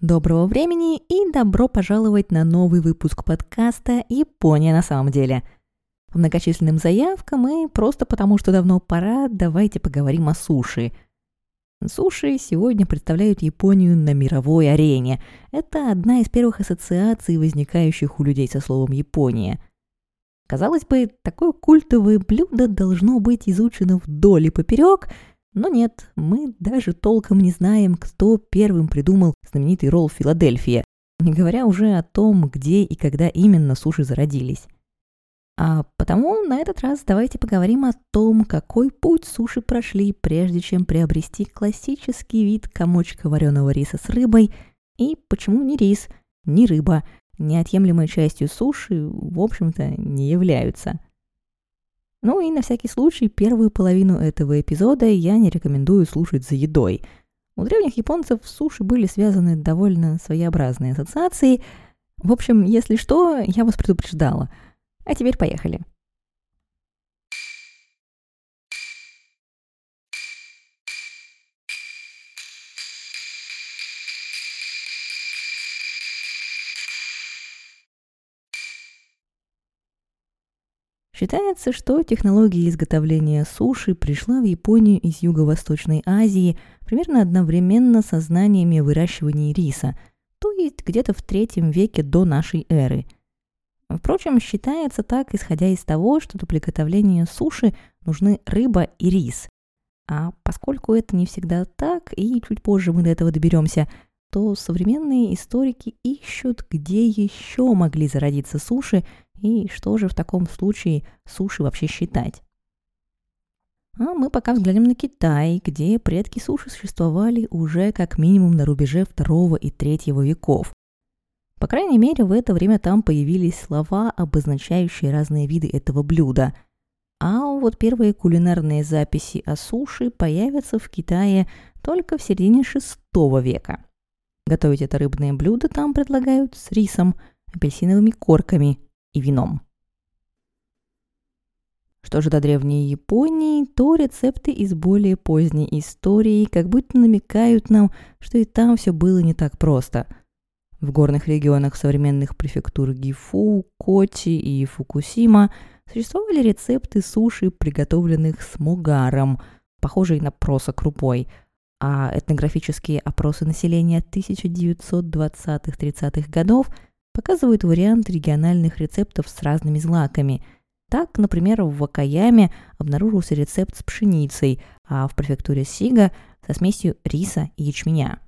Доброго времени и добро пожаловать на новый выпуск подкаста «Япония на самом деле». По многочисленным заявкам и просто потому, что давно пора, давайте поговорим о суши. Суши сегодня представляют Японию на мировой арене. Это одна из первых ассоциаций, возникающих у людей со словом «Япония». Казалось бы, такое культовое блюдо должно быть изучено вдоль и поперек – но нет, мы даже толком не знаем, кто первым придумал знаменитый ролл Филадельфия, не говоря уже о том, где и когда именно суши зародились. А потому на этот раз давайте поговорим о том, какой путь суши прошли, прежде чем приобрести классический вид комочка вареного риса с рыбой, и почему ни рис, ни рыба неотъемлемой частью суши, в общем-то, не являются – ну и на всякий случай первую половину этого эпизода я не рекомендую слушать за едой. У древних японцев суши были связаны довольно своеобразные ассоциации. В общем, если что, я вас предупреждала. А теперь поехали. Считается, что технология изготовления суши пришла в Японию из Юго-Восточной Азии примерно одновременно со знаниями выращивания риса, то есть где-то в третьем веке до нашей эры. Впрочем, считается так, исходя из того, что для приготовления суши нужны рыба и рис. А поскольку это не всегда так, и чуть позже мы до этого доберемся, то современные историки ищут, где еще могли зародиться суши и что же в таком случае суши вообще считать? А мы пока взглянем на Китай, где предки суши существовали уже как минимум на рубеже второго и третьего веков. По крайней мере, в это время там появились слова, обозначающие разные виды этого блюда. А вот первые кулинарные записи о суши появятся в Китае только в середине VI века. Готовить это рыбное блюдо там предлагают с рисом, апельсиновыми корками и вином. Что же до древней Японии, то рецепты из более поздней истории как будто намекают нам, что и там все было не так просто. В горных регионах современных префектур Гифу, Коти и Фукусима существовали рецепты суши, приготовленных с могаром, похожей на проса крупой, а этнографические опросы населения 1920-30-х годов – показывают вариант региональных рецептов с разными злаками. Так, например, в Вакаяме обнаружился рецепт с пшеницей, а в префектуре Сига со смесью риса и ячменя.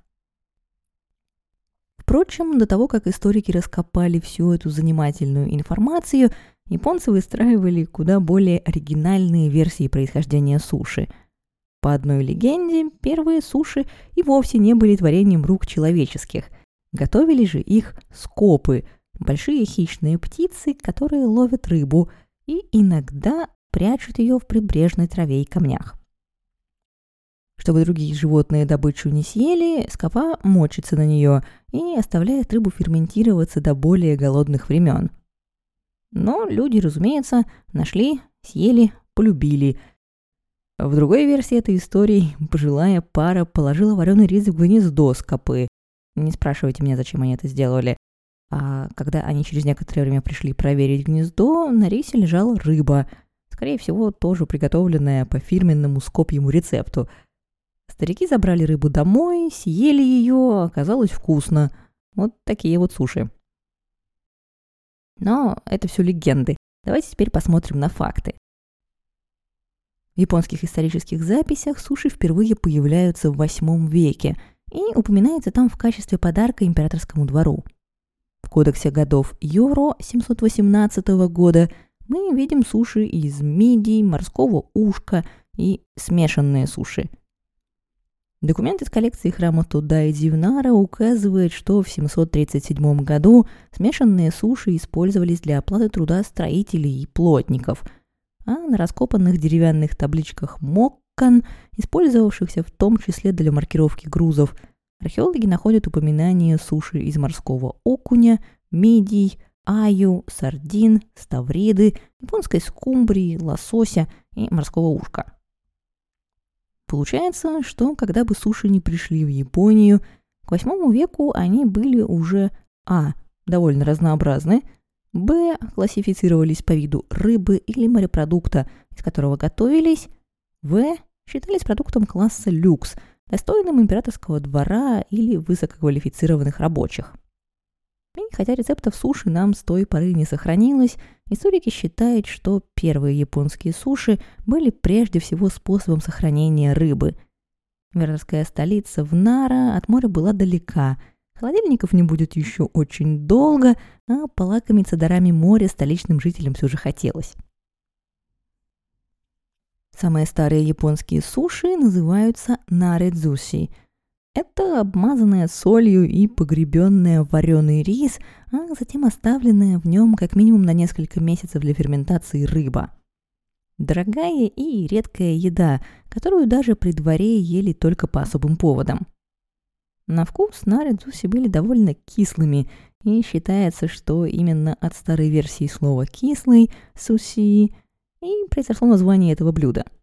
Впрочем, до того, как историки раскопали всю эту занимательную информацию, японцы выстраивали куда более оригинальные версии происхождения суши. По одной легенде, первые суши и вовсе не были творением рук человеческих – Готовили же их скопы, большие хищные птицы, которые ловят рыбу и иногда прячут ее в прибрежной траве и камнях. Чтобы другие животные добычу не съели, скопа мочится на нее и оставляет рыбу ферментироваться до более голодных времен. Но люди, разумеется, нашли, съели, полюбили. В другой версии этой истории пожилая пара положила вареный рис в гнездо скопы, не спрашивайте меня, зачем они это сделали. А когда они через некоторое время пришли проверить гнездо, на рейсе лежала рыба. Скорее всего, тоже приготовленная по фирменному скопьему рецепту. Старики забрали рыбу домой, съели ее, оказалось вкусно. Вот такие вот суши. Но это все легенды. Давайте теперь посмотрим на факты. В японских исторических записях суши впервые появляются в VIII веке – и упоминается там в качестве подарка императорскому двору. В кодексе годов Йоро 718 года мы видим суши из мидий, морского ушка и смешанные суши. Документ из коллекции храма Тудай Дивнара указывает, что в 737 году смешанные суши использовались для оплаты труда строителей и плотников, а на раскопанных деревянных табличках МОК Кан, использовавшихся в том числе для маркировки грузов, археологи находят упоминания суши из морского окуня, медий, аю, сардин, ставриды, японской скумбрии, лосося и морского ушка. Получается, что когда бы суши не пришли в Японию, К восьмому веку они были уже а. довольно разнообразны, б. классифицировались по виду рыбы или морепродукта, из которого готовились, в. Считались продуктом класса люкс, достойным императорского двора или высококвалифицированных рабочих. И хотя рецептов суши нам с той поры не сохранилось, историки считают, что первые японские суши были прежде всего способом сохранения рыбы. Императорская столица в Нара от моря была далека, холодильников не будет еще очень долго, а полакомиться дарами моря столичным жителям все же хотелось. Самые старые японские суши называются наредзуси – это обмазанная солью и погребенная вареный рис, а затем оставленная в нем как минимум на несколько месяцев для ферментации рыба. Дорогая и редкая еда, которую даже при дворе ели только по особым поводам. На вкус наридзуси были довольно кислыми, и считается, что именно от старой версии слова «кислый» – «суси» и произошло название этого блюда –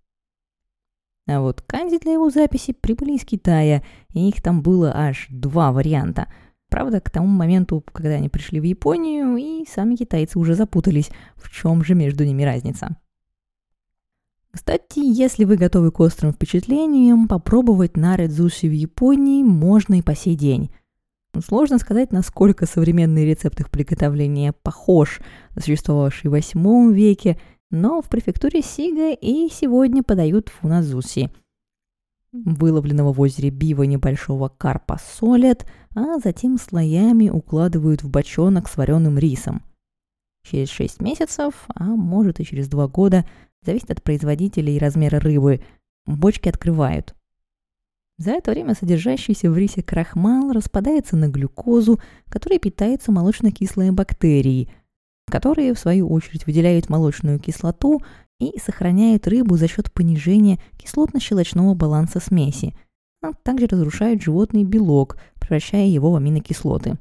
а вот канди для его записи прибыли из Китая, и их там было аж два варианта. Правда, к тому моменту, когда они пришли в Японию, и сами китайцы уже запутались, в чем же между ними разница. Кстати, если вы готовы к острым впечатлениям, попробовать наредзуши в Японии можно и по сей день. Сложно сказать, насколько современный рецепт их приготовления похож на существовавший в VIII веке но в префектуре Сига и сегодня подают фуназуси. Выловленного в озере бива небольшого карпа солят, а затем слоями укладывают в бочонок с вареным рисом. Через 6 месяцев, а может и через 2 года, зависит от производителя и размера рыбы, бочки открывают. За это время содержащийся в рисе крахмал распадается на глюкозу, которой питаются молочно-кислые бактерии – которые, в свою очередь, выделяют молочную кислоту и сохраняют рыбу за счет понижения кислотно-щелочного баланса смеси, а также разрушают животный белок, превращая его в аминокислоты.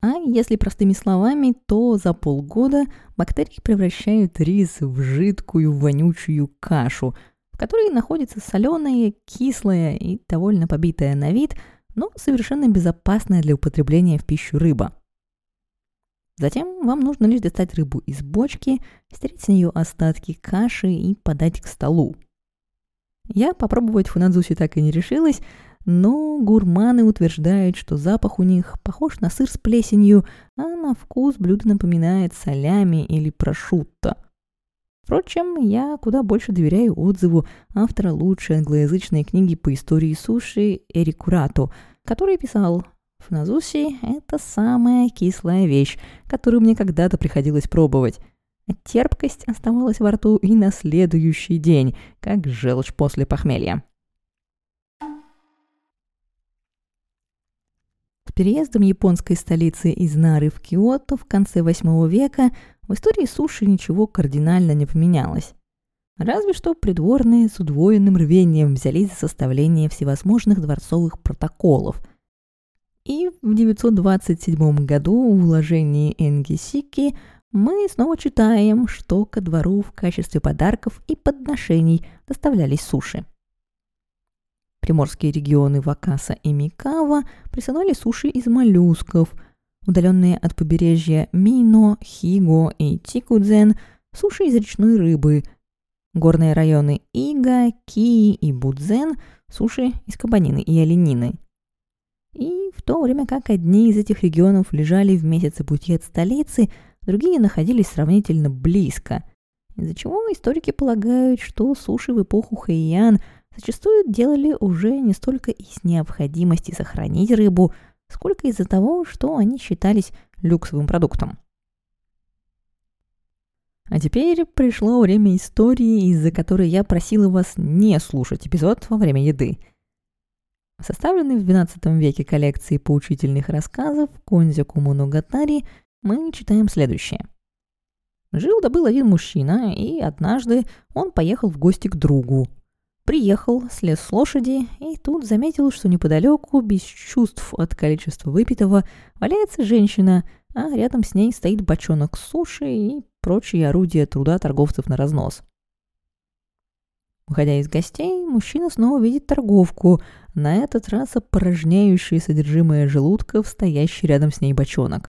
А если простыми словами, то за полгода бактерии превращают рис в жидкую вонючую кашу, в которой находится соленая, кислая и довольно побитая на вид, но совершенно безопасная для употребления в пищу рыба. Затем вам нужно лишь достать рыбу из бочки, стереть с нее остатки каши и подать к столу. Я попробовать фунадзуси так и не решилась, но гурманы утверждают, что запах у них похож на сыр с плесенью, а на вкус блюдо напоминает солями или прошутто. Впрочем, я куда больше доверяю отзыву автора лучшей англоязычной книги по истории суши Эрику Рату, который писал Фуназуси – это самая кислая вещь, которую мне когда-то приходилось пробовать. терпкость оставалась во рту и на следующий день, как желчь после похмелья. С переездом японской столицы из Нары в Киото в конце VIII века в истории суши ничего кардинально не поменялось. Разве что придворные с удвоенным рвением взялись за составление всевозможных дворцовых протоколов – в 927 году в уложении Энгисики мы снова читаем, что ко двору в качестве подарков и подношений доставлялись суши. Приморские регионы Вакаса и Микава присылали суши из моллюсков, удаленные от побережья Мино, Хиго и Тикудзен – суши из речной рыбы, горные районы Ига, Кии и Будзен – суши из кабанины и оленины – и в то время как одни из этих регионов лежали в месяце пути от столицы, другие находились сравнительно близко, из-за чего историки полагают, что суши в эпоху Хэйян зачастую делали уже не столько из необходимости сохранить рыбу, сколько из-за того, что они считались люксовым продуктом. А теперь пришло время истории, из-за которой я просила вас не слушать эпизод во время еды – составленной в XII веке коллекции поучительных рассказов Конзяку Моногатари мы читаем следующее. Жил да был один мужчина, и однажды он поехал в гости к другу. Приехал, слез с лошади, и тут заметил, что неподалеку, без чувств от количества выпитого, валяется женщина, а рядом с ней стоит бочонок суши и прочие орудия труда торговцев на разнос. Выходя из гостей, мужчина снова видит торговку, на этот раз опорожняющую содержимое желудка в стоящий рядом с ней бочонок.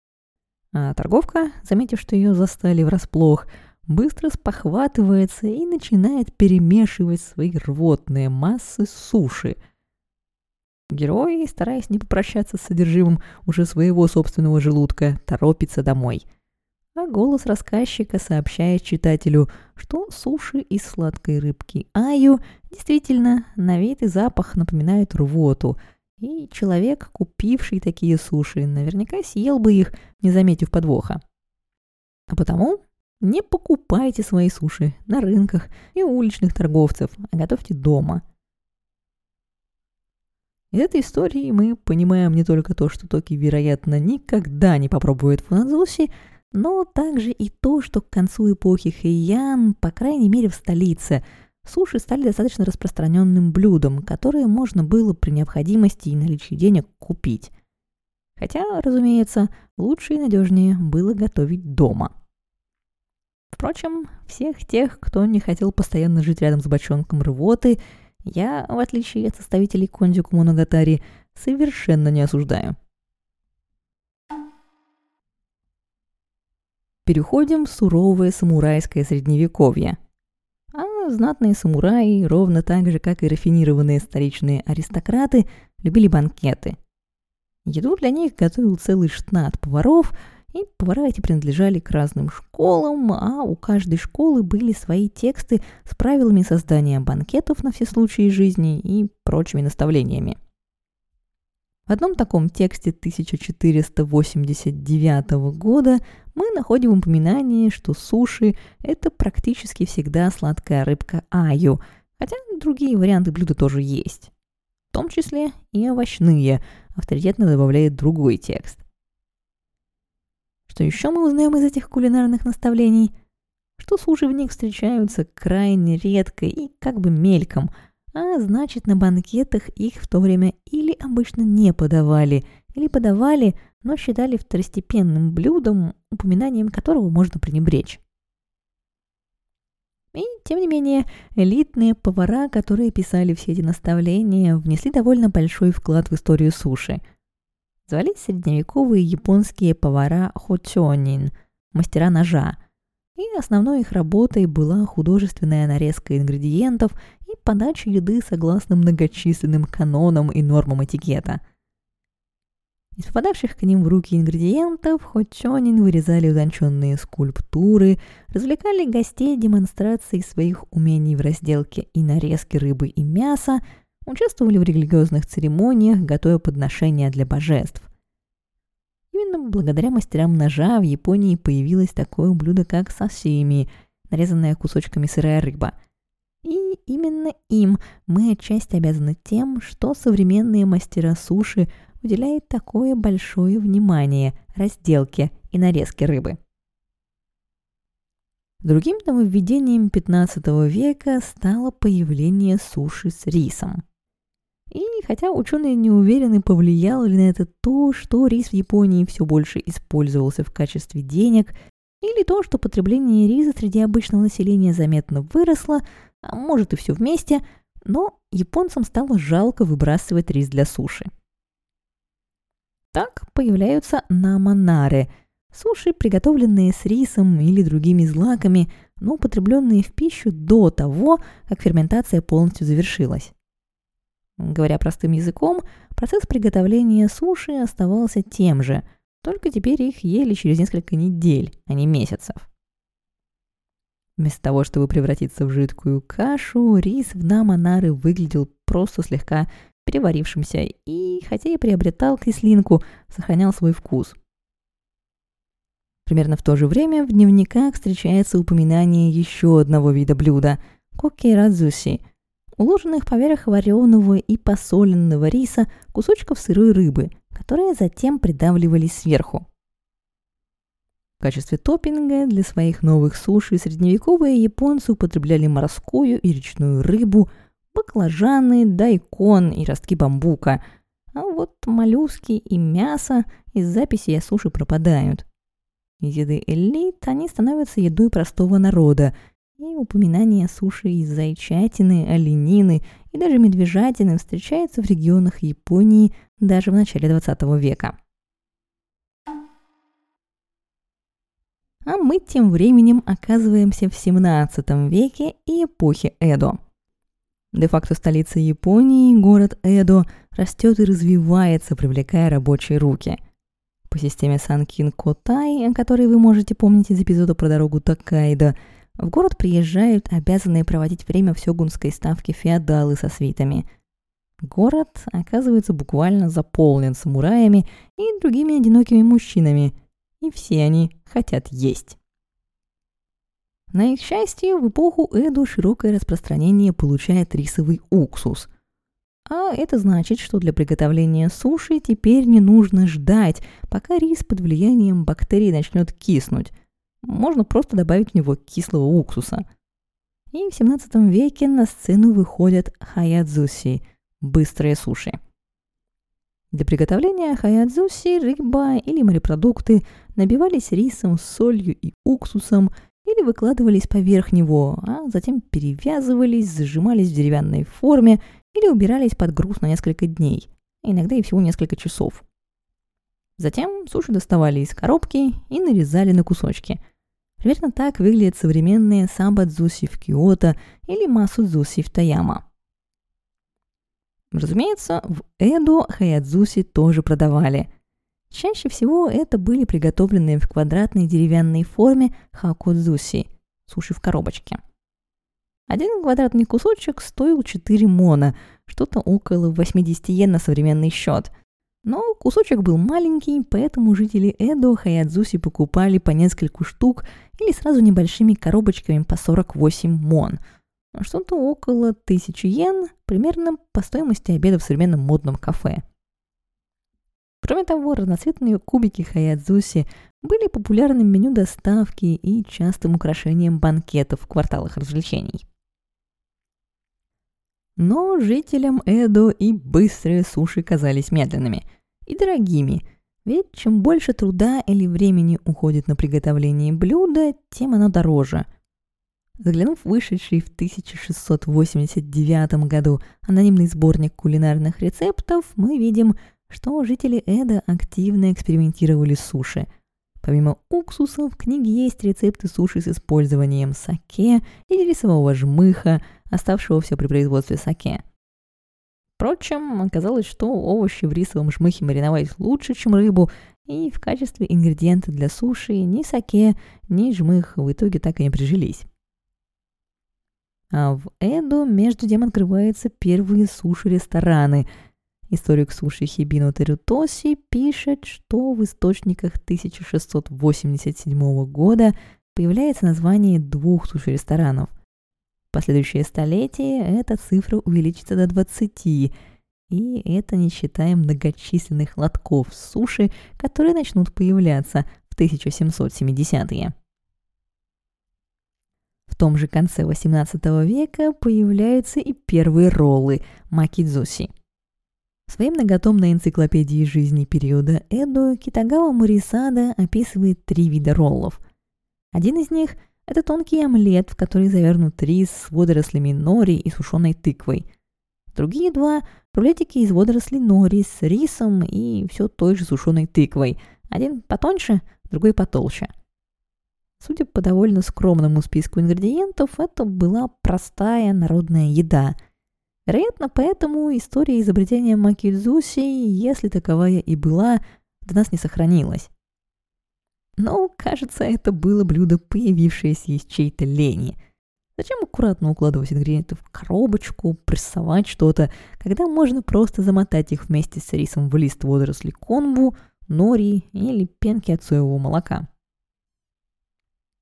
А торговка, заметив, что ее застали врасплох, быстро спохватывается и начинает перемешивать свои рвотные массы с суши. Герой, стараясь не попрощаться с содержимым уже своего собственного желудка, торопится домой. А голос рассказчика сообщает читателю, что суши из сладкой рыбки аю действительно на вид и запах напоминают рвоту, и человек, купивший такие суши, наверняка съел бы их, не заметив подвоха. А потому не покупайте свои суши на рынках и уличных торговцев, а готовьте дома. Из этой истории мы понимаем не только то, что Токи, вероятно, никогда не попробует фунадзуси, но также и то, что к концу эпохи Хэйян, по крайней мере в столице, суши стали достаточно распространенным блюдом, которое можно было при необходимости и наличии денег купить. Хотя, разумеется, лучше и надежнее было готовить дома – Впрочем, всех тех, кто не хотел постоянно жить рядом с бочонком рвоты, я, в отличие от составителей Кондику Моногатари, совершенно не осуждаю. Переходим в суровое самурайское средневековье. А знатные самураи, ровно так же, как и рафинированные столичные аристократы, любили банкеты. Еду для них готовил целый штат поваров – и повара эти принадлежали к разным школам, а у каждой школы были свои тексты с правилами создания банкетов на все случаи жизни и прочими наставлениями. В одном таком тексте 1489 года мы находим упоминание, что суши – это практически всегда сладкая рыбка аю, хотя другие варианты блюда тоже есть. В том числе и овощные, авторитетно добавляет другой текст. Что еще мы узнаем из этих кулинарных наставлений? Что суши в них встречаются крайне редко и как бы мельком, а значит на банкетах их в то время или обычно не подавали, или подавали, но считали второстепенным блюдом, упоминанием которого можно пренебречь. И, тем не менее, элитные повара, которые писали все эти наставления, внесли довольно большой вклад в историю суши – звались средневековые японские повара хотёнин, мастера ножа. И основной их работой была художественная нарезка ингредиентов и подача еды согласно многочисленным канонам и нормам этикета. Из попадавших к ним в руки ингредиентов хотёнин вырезали утонченные скульптуры, развлекали гостей демонстрацией своих умений в разделке и нарезке рыбы и мяса – участвовали в религиозных церемониях, готовя подношения для божеств. Именно благодаря мастерам ножа в Японии появилось такое блюдо, как сасими, нарезанная кусочками сырая рыба. И именно им мы отчасти обязаны тем, что современные мастера суши уделяют такое большое внимание разделке и нарезке рыбы. Другим нововведением 15 века стало появление суши с рисом. И хотя ученые не уверены, повлияло ли на это то, что рис в Японии все больше использовался в качестве денег, или то, что потребление риса среди обычного населения заметно выросло, а может и все вместе, но японцам стало жалко выбрасывать рис для суши. Так появляются наманаре – суши, приготовленные с рисом или другими злаками, но употребленные в пищу до того, как ферментация полностью завершилась. Говоря простым языком, процесс приготовления суши оставался тем же, только теперь их ели через несколько недель, а не месяцев. Вместо того, чтобы превратиться в жидкую кашу, рис в наманары выглядел просто слегка переварившимся и, хотя и приобретал кислинку, сохранял свой вкус. Примерно в то же время в дневниках встречается упоминание еще одного вида блюда – кокейрадзуси – уложенных поверх вареного и посоленного риса кусочков сырой рыбы, которые затем придавливались сверху. В качестве топпинга для своих новых суши средневековые японцы употребляли морскую и речную рыбу, баклажаны, дайкон и ростки бамбука, а вот моллюски и мясо из записи о суши пропадают. Из еды элит они становятся едой простого народа, И упоминание суши из зайчатины, оленины и даже медвежатины встречается в регионах Японии даже в начале 20 века. А мы тем временем оказываемся в 17 веке и эпохе Эдо. Де-факто столица Японии, город Эдо, растет и развивается, привлекая рабочие руки – по системе Санкин Котай, о которой вы можете помнить из эпизода про дорогу Такайдо, в город приезжают обязанные проводить время в сёгунской ставке феодалы со свитами. Город оказывается буквально заполнен самураями и другими одинокими мужчинами, и все они хотят есть. На их счастье, в эпоху Эду широкое распространение получает рисовый уксус – а это значит, что для приготовления суши теперь не нужно ждать, пока рис под влиянием бактерий начнет киснуть. Можно просто добавить в него кислого уксуса. И в 17 веке на сцену выходят хаядзуси – быстрые суши. Для приготовления хаядзуси рыба или морепродукты набивались рисом, солью и уксусом или выкладывались поверх него, а затем перевязывались, зажимались в деревянной форме – или убирались под груз на несколько дней, иногда и всего несколько часов. Затем суши доставали из коробки и нарезали на кусочки. Примерно так выглядят современные самбадзуси в Киото или масудзуси в Таяма. Разумеется, в Эдо хаядзуси тоже продавали. Чаще всего это были приготовленные в квадратной деревянной форме хакудзуси – суши в коробочке – один квадратный кусочек стоил 4 мона, что-то около 80 йен на современный счет. Но кусочек был маленький, поэтому жители Эдо Хаядзуси покупали по нескольку штук или сразу небольшими коробочками по 48 мон. Что-то около 1000 йен, примерно по стоимости обеда в современном модном кафе. Кроме того, разноцветные кубики хаядзуси были популярным меню доставки и частым украшением банкетов в кварталах развлечений. Но жителям Эдо и быстрые суши казались медленными и дорогими, ведь чем больше труда или времени уходит на приготовление блюда, тем оно дороже. Заглянув в вышедший в 1689 году анонимный сборник кулинарных рецептов, мы видим, что жители Эда активно экспериментировали с суши – Помимо уксуса в книге есть рецепты суши с использованием саке или рисового жмыха, оставшегося при производстве саке. Впрочем, оказалось, что овощи в рисовом жмыхе мариновать лучше, чем рыбу, и в качестве ингредиента для суши ни саке, ни жмых в итоге так и не прижились. А в Эду между тем открываются первые суши-рестораны – Историк суши Хибино Терутоси пишет, что в источниках 1687 года появляется название двух суши-ресторанов. В последующее столетие эта цифра увеличится до 20, и это не считая многочисленных лотков суши, которые начнут появляться в 1770-е. Том же конце 18 века появляются и первые роллы – макидзуси – в своей многотомной энциклопедии жизни периода Эдо Китагава Мурисада описывает три вида роллов. Один из них – это тонкий омлет, в который завернут рис с водорослями нори и сушеной тыквой. Другие два – рулетики из водорослей нори с рисом и все той же сушеной тыквой. Один потоньше, другой потолще. Судя по довольно скромному списку ингредиентов, это была простая народная еда – Вероятно, поэтому история изобретения макидзуси, если таковая и была, до нас не сохранилась. Но, кажется, это было блюдо, появившееся из чьей-то лени. Зачем аккуратно укладывать ингредиенты в коробочку, прессовать что-то, когда можно просто замотать их вместе с рисом в лист водорослей конбу, нори или пенки от соевого молока?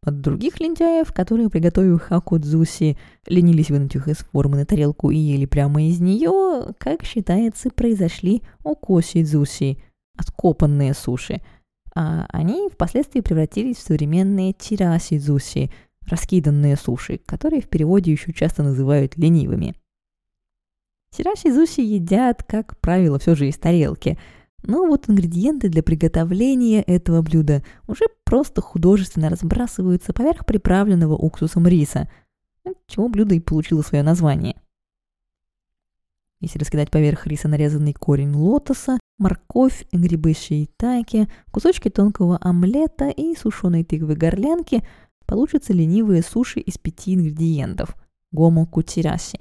От других лентяев, которые, приготовив хакудзуси, ленились вынуть их из формы на тарелку и ели прямо из нее, как считается, произошли окосидзуси, откопанные суши, а они впоследствии превратились в современные тирасидзуси, раскиданные суши, которые в переводе еще часто называют ленивыми. Тирасидзуси едят, как правило, все же из тарелки – но вот ингредиенты для приготовления этого блюда уже просто художественно разбрасываются поверх приправленного уксусом риса. чего блюдо и получило свое название. Если раскидать поверх риса нарезанный корень лотоса, морковь, грибы шиитаки, кусочки тонкого омлета и сушеной тыквы горлянки, получатся ленивые суши из пяти ингредиентов – гомо кутираси.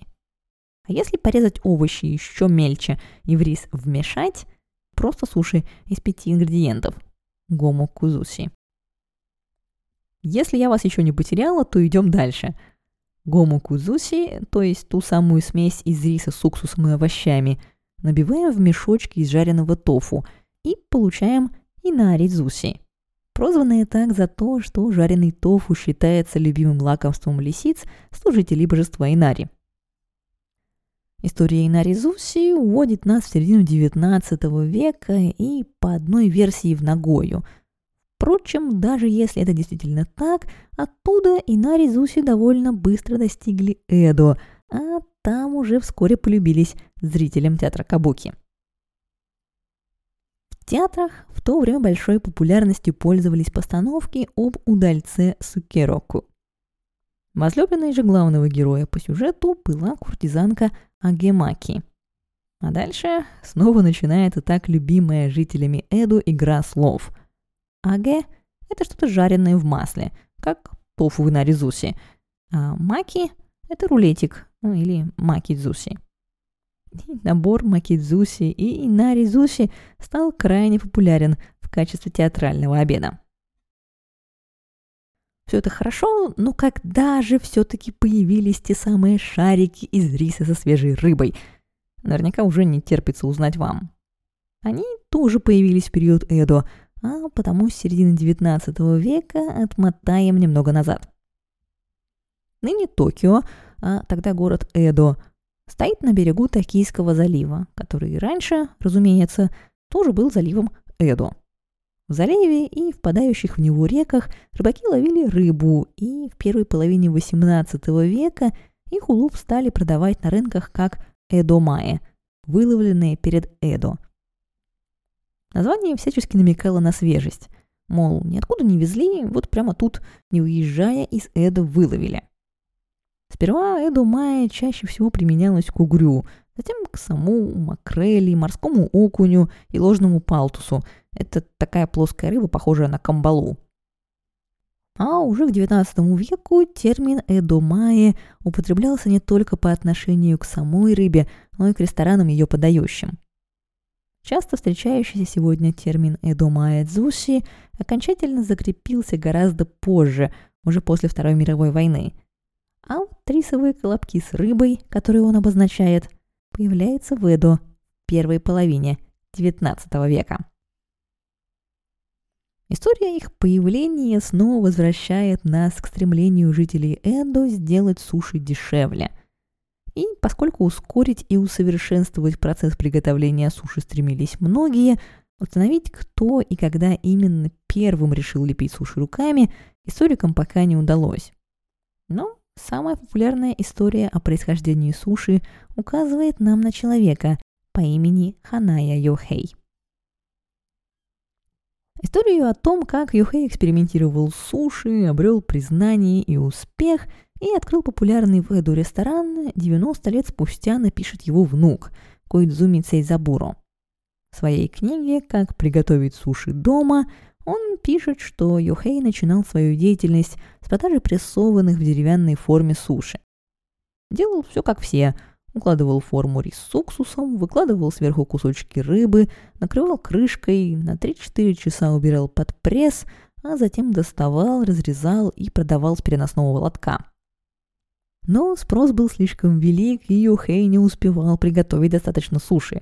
А если порезать овощи еще мельче и в рис вмешать, просто суши из пяти ингредиентов – гомо кузуси. Если я вас еще не потеряла, то идем дальше. Гому кузуси, то есть ту самую смесь из риса с уксусом и овощами, набиваем в мешочки из жареного тофу и получаем инаризуси. Прозванные так за то, что жареный тофу считается любимым лакомством лисиц, служителей божества Инари – История Инаризуси уводит нас в середину XIX века и по одной версии в Нагою. Впрочем, даже если это действительно так, оттуда Инаризуси довольно быстро достигли Эдо, а там уже вскоре полюбились зрителям театра Кабуки. В театрах в то время большой популярностью пользовались постановки об удальце Сукероку. Возлюбленной же главного героя по сюжету была куртизанка Агемаки. А дальше снова начинается так любимая жителями Эду игра слов. Аге – это что-то жареное в масле, как тофу в наризуси. А маки – это рулетик, ну или макидзуси. Набор макидзуси и наризуси стал крайне популярен в качестве театрального обеда. Все это хорошо, но когда же все-таки появились те самые шарики из риса со свежей рыбой? Наверняка уже не терпится узнать вам. Они тоже появились в период Эдо, а потому с середины 19 века отмотаем немного назад. Ныне Токио, а тогда город Эдо, стоит на берегу Токийского залива, который раньше, разумеется, тоже был заливом Эдо. В заливе и впадающих в него реках рыбаки ловили рыбу, и в первой половине XVIII века их улов стали продавать на рынках как эдомае, выловленные перед Эдо. Название всячески намекало на свежесть. Мол, ниоткуда не везли, вот прямо тут, не уезжая, из Эдо выловили. Сперва Эдо Майя чаще всего применялась к угрю, затем к саму, макрели, морскому окуню и ложному палтусу – это такая плоская рыба, похожая на камбалу. А уже к XIX веку термин «эдомае» употреблялся не только по отношению к самой рыбе, но и к ресторанам ее подающим. Часто встречающийся сегодня термин «эдомае дзуши» окончательно закрепился гораздо позже, уже после Второй мировой войны. А вот рисовые колобки с рыбой, которые он обозначает, появляются в Эдо в первой половине XIX века. История их появления снова возвращает нас к стремлению жителей Эдо сделать суши дешевле. И поскольку ускорить и усовершенствовать процесс приготовления суши стремились многие, установить, кто и когда именно первым решил лепить суши руками, историкам пока не удалось. Но самая популярная история о происхождении суши указывает нам на человека по имени Ханая Йохей. Историю о том, как Юхэй экспериментировал с суши, обрел признание и успех и открыл популярный в Эду ресторан, 90 лет спустя напишет его внук Коидзуми Цейзабуро. В своей книге «Как приготовить суши дома» он пишет, что Юхэй начинал свою деятельность с продажи прессованных в деревянной форме суши. Делал все как все – укладывал форму рис с уксусом, выкладывал сверху кусочки рыбы, накрывал крышкой, на 3-4 часа убирал под пресс, а затем доставал, разрезал и продавал с переносного лотка. Но спрос был слишком велик, и Юхей не успевал приготовить достаточно суши.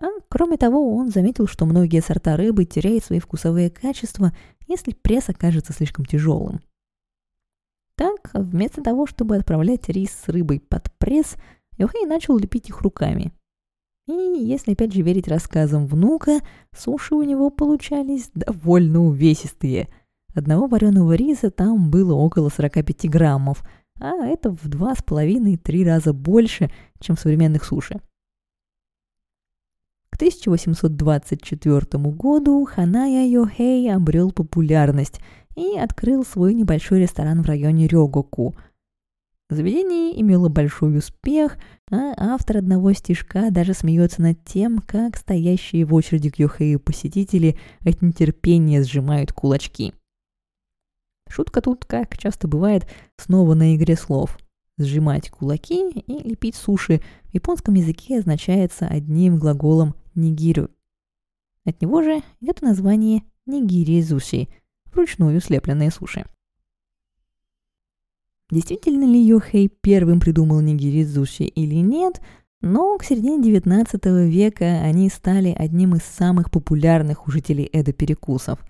А кроме того, он заметил, что многие сорта рыбы теряют свои вкусовые качества, если пресс окажется слишком тяжелым. Так, вместо того, чтобы отправлять рис с рыбой под пресс, Йохей начал лепить их руками. И, если опять же верить рассказам внука, суши у него получались довольно увесистые. Одного вареного риса там было около 45 граммов, а это в два с половиной-три раза больше, чем в современных суши. К 1824 году Ханая Йохей обрел популярность и открыл свой небольшой ресторан в районе Рёгоку – Заведение имело большой успех, а автор одного стишка даже смеется над тем, как стоящие в очереди к Йохею посетители от нетерпения сжимают кулачки. Шутка тут, как часто бывает, снова на игре слов. Сжимать кулаки и лепить суши в японском языке означается одним глаголом «нигиру». От него же это название «нигири зуши» – вручную слепленные суши. Действительно ли Йохей первым придумал нигиризуши или нет, но к середине 19 века они стали одним из самых популярных у жителей Эда перекусов.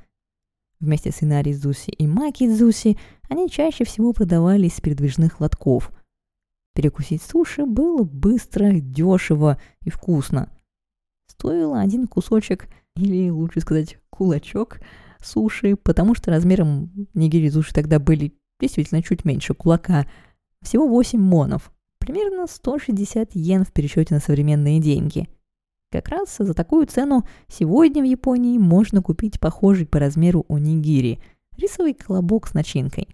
Вместе с инаризуси и макидзуси они чаще всего продавались с передвижных лотков. Перекусить суши было быстро, дешево и вкусно. Стоило один кусочек, или лучше сказать кулачок, суши, потому что размером нигири суши тогда были действительно чуть меньше кулака, всего 8 монов, примерно 160 йен в пересчете на современные деньги. Как раз за такую цену сегодня в Японии можно купить похожий по размеру унигири – рисовый колобок с начинкой.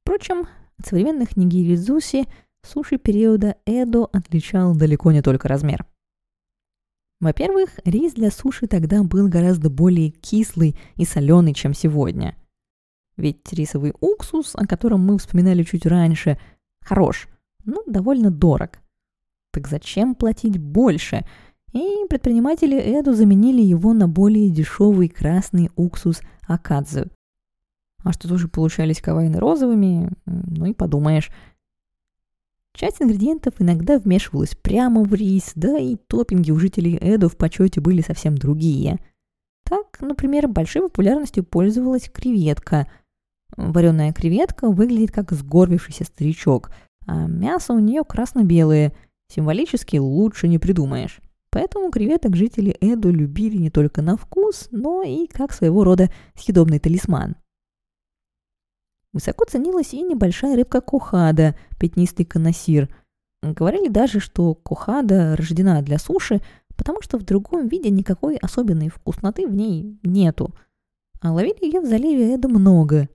Впрочем, от современных нигири зуси суши периода Эдо отличал далеко не только размер. Во-первых, рис для суши тогда был гораздо более кислый и соленый, чем сегодня – ведь рисовый уксус, о котором мы вспоминали чуть раньше, хорош, но довольно дорог. Так зачем платить больше? И предприниматели Эду заменили его на более дешевый красный уксус акадзу. А что тоже получались кавайны розовыми, ну и подумаешь. Часть ингредиентов иногда вмешивалась прямо в рис, да и топпинги у жителей Эду в почете были совсем другие. Так, например, большой популярностью пользовалась креветка – Вареная креветка выглядит как сгорбившийся старичок, а мясо у нее красно-белое. Символически лучше не придумаешь. Поэтому креветок жители Эду любили не только на вкус, но и как своего рода съедобный талисман. Высоко ценилась и небольшая рыбка кохада, пятнистый коносир. Говорили даже, что кохада рождена для суши, потому что в другом виде никакой особенной вкусноты в ней нету. А ловили ее в заливе Эда много,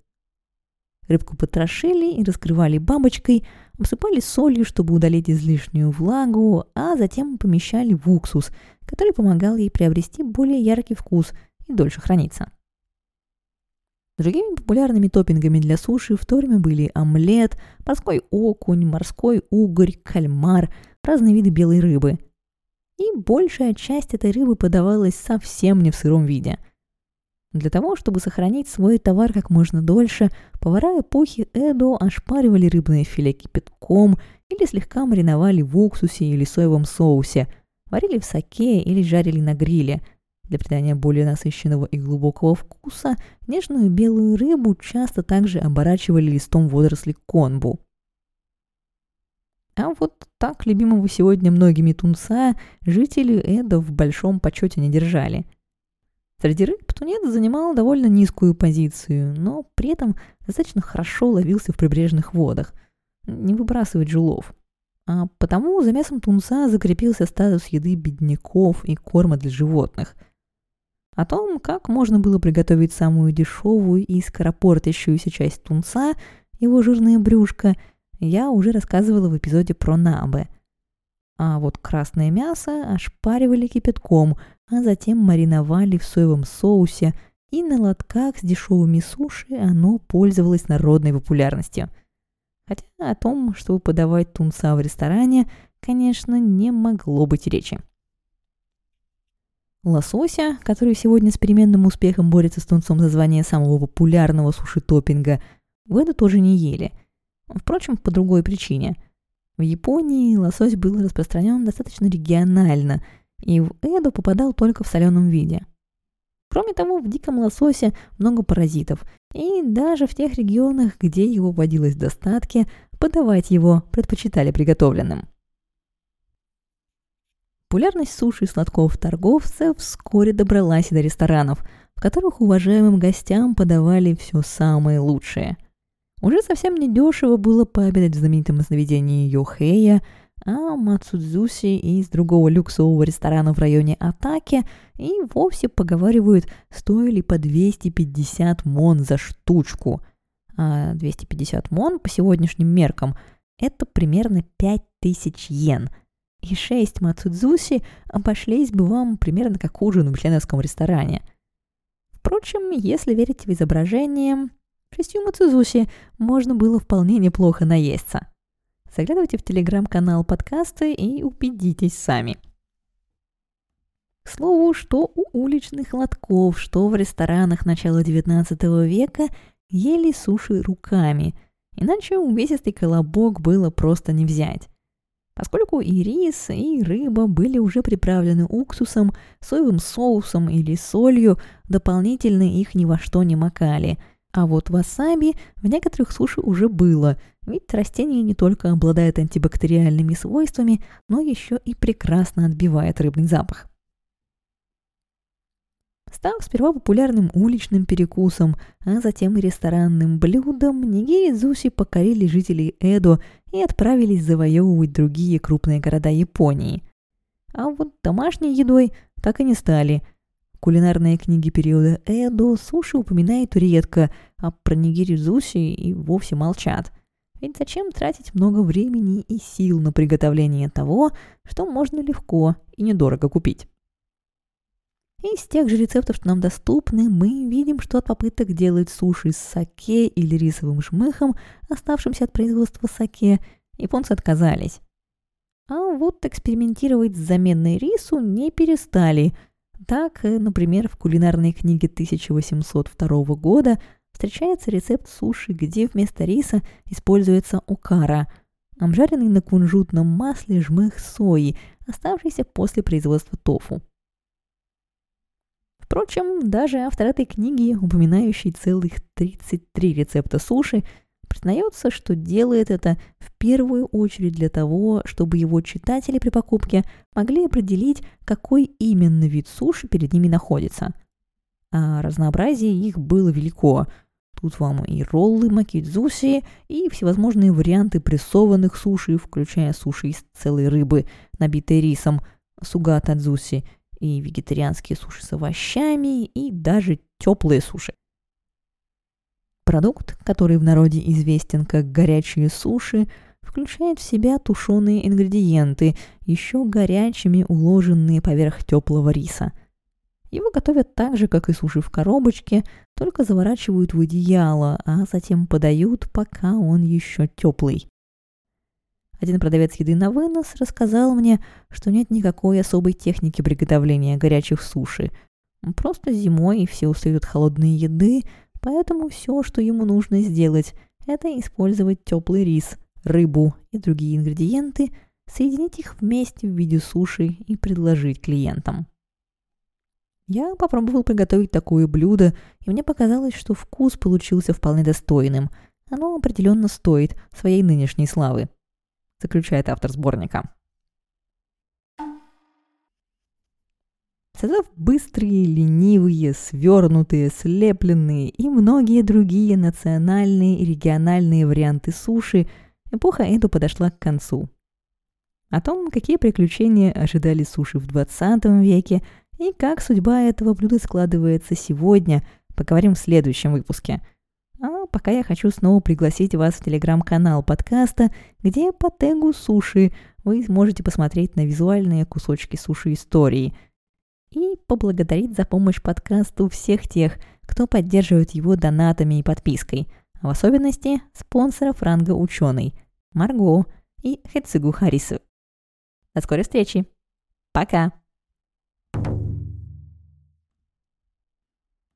Рыбку потрошили и раскрывали бабочкой, обсыпали солью, чтобы удалить излишнюю влагу, а затем помещали в уксус, который помогал ей приобрести более яркий вкус и дольше храниться. Другими популярными топпингами для суши в то время были омлет, морской окунь, морской угорь, кальмар, разные виды белой рыбы. И большая часть этой рыбы подавалась совсем не в сыром виде – для того, чтобы сохранить свой товар как можно дольше, повара эпохи Эдо ошпаривали рыбное филе кипятком или слегка мариновали в уксусе или соевом соусе, варили в соке или жарили на гриле. Для придания более насыщенного и глубокого вкуса нежную белую рыбу часто также оборачивали листом водорослей конбу. А вот так любимого сегодня многими тунца жители Эдо в большом почете не держали – Среди рыб тунец занимал довольно низкую позицию, но при этом достаточно хорошо ловился в прибрежных водах. Не выбрасывать жулов. А потому за мясом тунца закрепился статус еды бедняков и корма для животных. О том, как можно было приготовить самую дешевую и скоропортящуюся часть тунца, его жирное брюшко, я уже рассказывала в эпизоде про набе. А вот красное мясо ошпаривали кипятком, а затем мариновали в соевом соусе, и на лотках с дешевыми суши оно пользовалось народной популярностью. Хотя о том, чтобы подавать тунца в ресторане, конечно, не могло быть речи. Лосося, который сегодня с переменным успехом борется с тунцом за звание самого популярного суши-топпинга, в это тоже не ели. Впрочем, по другой причине. В Японии лосось был распространен достаточно регионально – и в Эду попадал только в соленом виде. Кроме того, в диком лососе много паразитов, и даже в тех регионах, где его водилось в достатке, подавать его предпочитали приготовленным. Популярность суши и сладков торговцев вскоре добралась до ресторанов, в которых уважаемым гостям подавали все самое лучшее. Уже совсем недешево было пообедать в знаменитом заведении Йохея – а Мацудзуси из другого люксового ресторана в районе Атаки и вовсе поговаривают, стоили по 250 мон за штучку. А 250 мон по сегодняшним меркам – это примерно 5000 йен. И 6 мацудзуси обошлись бы вам примерно как ужин в членовском ресторане. Впрочем, если верить в изображение, шестью мацудзуси можно было вполне неплохо наесться. Заглядывайте в телеграм-канал подкаста и убедитесь сами – к слову, что у уличных лотков, что в ресторанах начала XIX века ели суши руками, иначе увесистый колобок было просто не взять. Поскольку и рис, и рыба были уже приправлены уксусом, соевым соусом или солью, дополнительно их ни во что не макали. А вот васаби в некоторых суши уже было, ведь растение не только обладает антибактериальными свойствами, но еще и прекрасно отбивает рыбный запах. Став сперва популярным уличным перекусом, а затем и ресторанным блюдом, нигири Зуси покорили жителей Эдо и отправились завоевывать другие крупные города Японии. А вот домашней едой так и не стали. Кулинарные книги периода Эдо суши упоминают редко, а про нигири Зуси и вовсе молчат. Ведь зачем тратить много времени и сил на приготовление того, что можно легко и недорого купить? Из тех же рецептов, что нам доступны, мы видим, что от попыток делать суши с саке или рисовым жмыхом, оставшимся от производства саке, японцы отказались. А вот экспериментировать с заменой рису не перестали. Так, э, например, в кулинарной книге 1802 года встречается рецепт суши, где вместо риса используется окара – обжаренный на кунжутном масле жмых сои, оставшийся после производства тофу. Впрочем, даже автор этой книги, упоминающий целых 33 рецепта суши, признается, что делает это в первую очередь для того, чтобы его читатели при покупке могли определить, какой именно вид суши перед ними находится. А разнообразие их было велико. Тут вам и роллы макидзуси, и всевозможные варианты прессованных суши, включая суши из целой рыбы, набитой рисом, суга тадзуси – и вегетарианские суши с овощами, и даже теплые суши. Продукт, который в народе известен как горячие суши, включает в себя тушеные ингредиенты, еще горячими уложенные поверх теплого риса. Его готовят так же, как и суши в коробочке, только заворачивают в одеяло, а затем подают, пока он еще теплый. Один продавец еды на вынос рассказал мне, что нет никакой особой техники приготовления горячих суши. Просто зимой все устают холодной еды, поэтому все, что ему нужно сделать, это использовать теплый рис, рыбу и другие ингредиенты, соединить их вместе в виде суши и предложить клиентам. Я попробовал приготовить такое блюдо, и мне показалось, что вкус получился вполне достойным. Оно определенно стоит своей нынешней славы заключает автор сборника. Создав быстрые, ленивые, свернутые, слепленные и многие другие национальные и региональные варианты суши, эпоха Эду подошла к концу. О том, какие приключения ожидали суши в 20 веке и как судьба этого блюда складывается сегодня, поговорим в следующем выпуске – пока я хочу снова пригласить вас в телеграм-канал подкаста, где по тегу суши вы сможете посмотреть на визуальные кусочки суши истории и поблагодарить за помощь подкасту всех тех, кто поддерживает его донатами и подпиской, в особенности спонсоров ранга ученый Марго и Хецигу Харису. До скорой встречи. Пока!